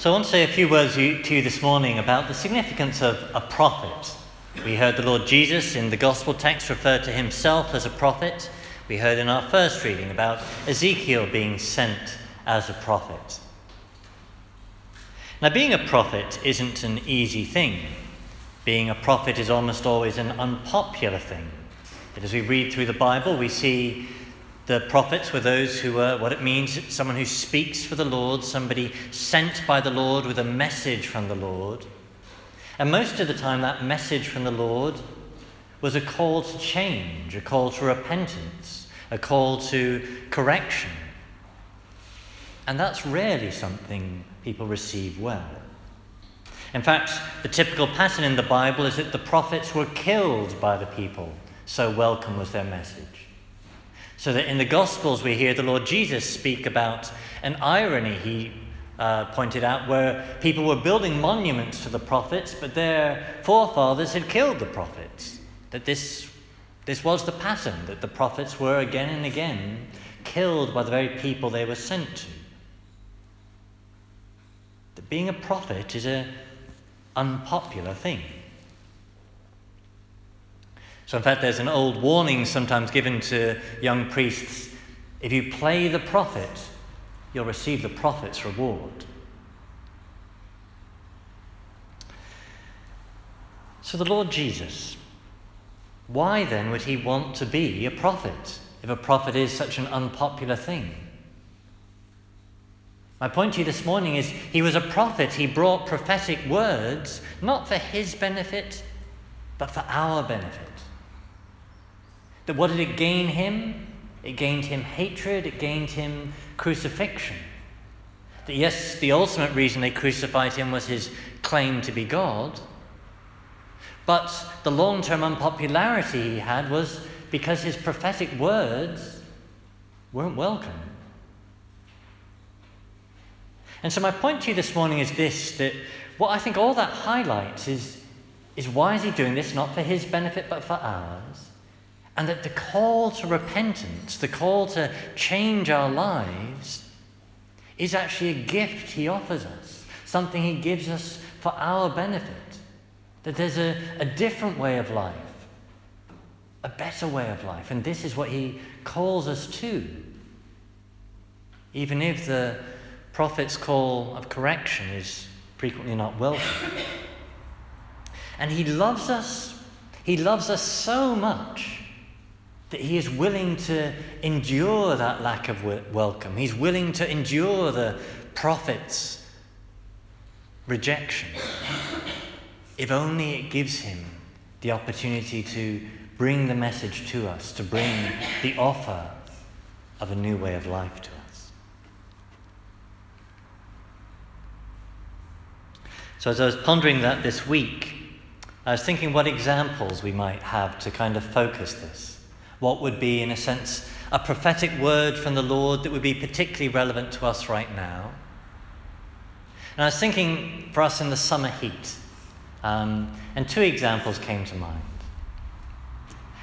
So I want to say a few words to you this morning about the significance of a prophet. We heard the Lord Jesus in the Gospel text refer to himself as a prophet. We heard in our first reading about Ezekiel being sent as a prophet. Now, being a prophet isn't an easy thing. Being a prophet is almost always an unpopular thing. But as we read through the Bible, we see the prophets were those who were what it means someone who speaks for the Lord, somebody sent by the Lord with a message from the Lord. And most of the time, that message from the Lord was a call to change, a call to repentance, a call to correction. And that's rarely something people receive well. In fact, the typical pattern in the Bible is that the prophets were killed by the people, so welcome was their message. So that in the Gospels, we hear the Lord Jesus speak about an irony he uh, pointed out where people were building monuments to the prophets, but their forefathers had killed the prophets. That this, this was the pattern, that the prophets were again and again killed by the very people they were sent to. That being a prophet is an unpopular thing. So, in fact, there's an old warning sometimes given to young priests if you play the prophet, you'll receive the prophet's reward. So, the Lord Jesus, why then would he want to be a prophet if a prophet is such an unpopular thing? My point to you this morning is he was a prophet. He brought prophetic words, not for his benefit, but for our benefit. That what did it gain him? It gained him hatred, it gained him crucifixion. That yes, the ultimate reason they crucified him was his claim to be God. But the long term unpopularity he had was because his prophetic words weren't welcome. And so, my point to you this morning is this that what I think all that highlights is, is why is he doing this? Not for his benefit, but for ours. And that the call to repentance, the call to change our lives, is actually a gift He offers us, something He gives us for our benefit. That there's a, a different way of life, a better way of life, and this is what He calls us to. Even if the prophet's call of correction is frequently not welcome. And He loves us, He loves us so much that he is willing to endure that lack of welcome. He's willing to endure the prophet's rejection. If only it gives him the opportunity to bring the message to us, to bring the offer of a new way of life to us. So, as I was pondering that this week, I was thinking what examples we might have to kind of focus this what would be, in a sense, a prophetic word from the Lord that would be particularly relevant to us right now. And I was thinking for us in the summer heat, um, and two examples came to mind.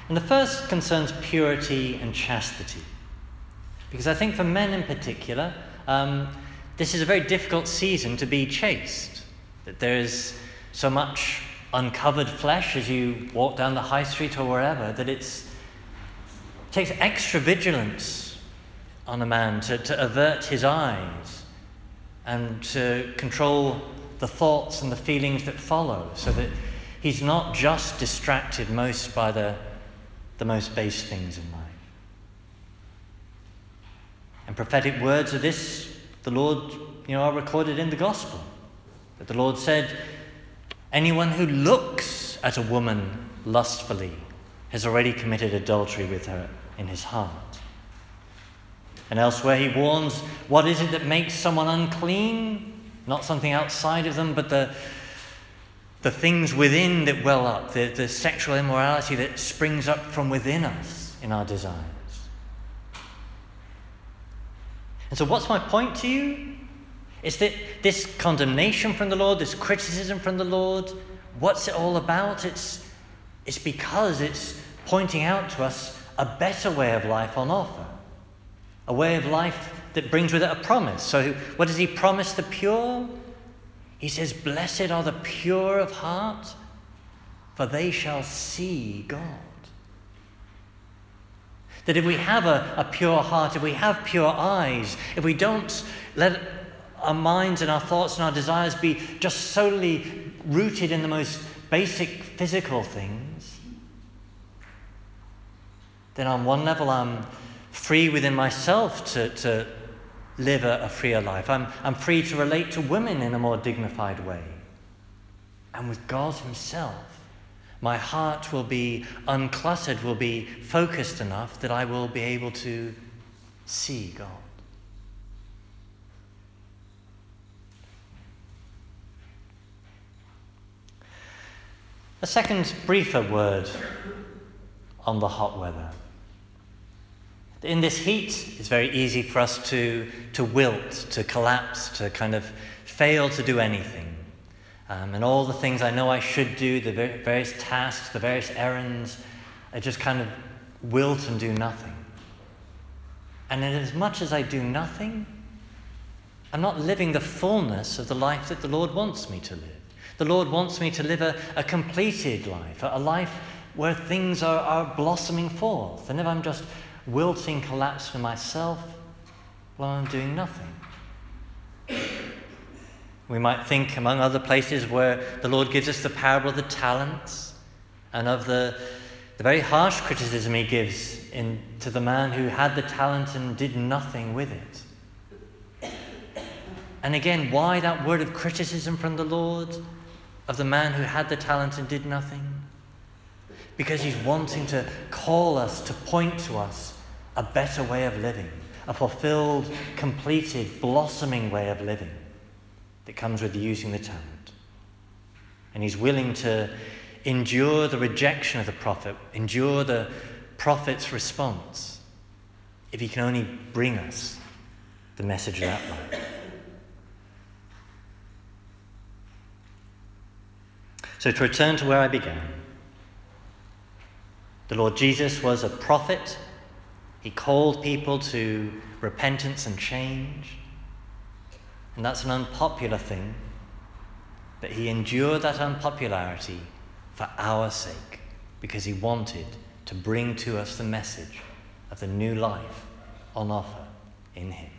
And the first concerns purity and chastity. Because I think for men in particular, um, this is a very difficult season to be chaste. That there is so much uncovered flesh as you walk down the high street or wherever that it's it takes extra vigilance on a man to, to avert his eyes and to control the thoughts and the feelings that follow so that he's not just distracted most by the, the most base things in life. And prophetic words of this, the Lord, you know, are recorded in the gospel. That the Lord said, anyone who looks at a woman lustfully has already committed adultery with her in his heart. And elsewhere, he warns what is it that makes someone unclean? Not something outside of them, but the, the things within that well up, the, the sexual immorality that springs up from within us in our desires. And so, what's my point to you? Is that this condemnation from the Lord, this criticism from the Lord, what's it all about? It's, it's because it's pointing out to us a better way of life on offer. A way of life that brings with it a promise. So, what does he promise the pure? He says, Blessed are the pure of heart, for they shall see God. That if we have a, a pure heart, if we have pure eyes, if we don't let our minds and our thoughts and our desires be just solely rooted in the most basic physical things, then on one level I'm free within myself to, to live a, a freer life. I'm, I'm free to relate to women in a more dignified way. And with God Himself, my heart will be uncluttered, will be focused enough that I will be able to see God. A second briefer word on the hot weather. In this heat, it's very easy for us to, to wilt, to collapse, to kind of fail to do anything. Um, and all the things I know I should do, the various tasks, the various errands, I just kind of wilt and do nothing. And in as much as I do nothing, I'm not living the fullness of the life that the Lord wants me to live. The Lord wants me to live a, a completed life, a, life where things are, are blossoming forth. And if I'm just wilting collapse for myself, well, I'm doing nothing. We might think, among other places, where the Lord gives us the parable of the talents and of the, the very harsh criticism he gives in, to the man who had the talent and did nothing with it. And again, why that word of criticism from the Lord of the man who had the talent and did nothing? Because he's wanting to call us, to point to us a better way of living, a fulfilled, completed, blossoming way of living that comes with using the talent. And he's willing to endure the rejection of the prophet, endure the prophet's response, if he can only bring us the message of that life. So, to return to where I began, the Lord Jesus was a prophet. He called people to repentance and change. And that's an unpopular thing. But he endured that unpopularity for our sake because he wanted to bring to us the message of the new life on offer in him.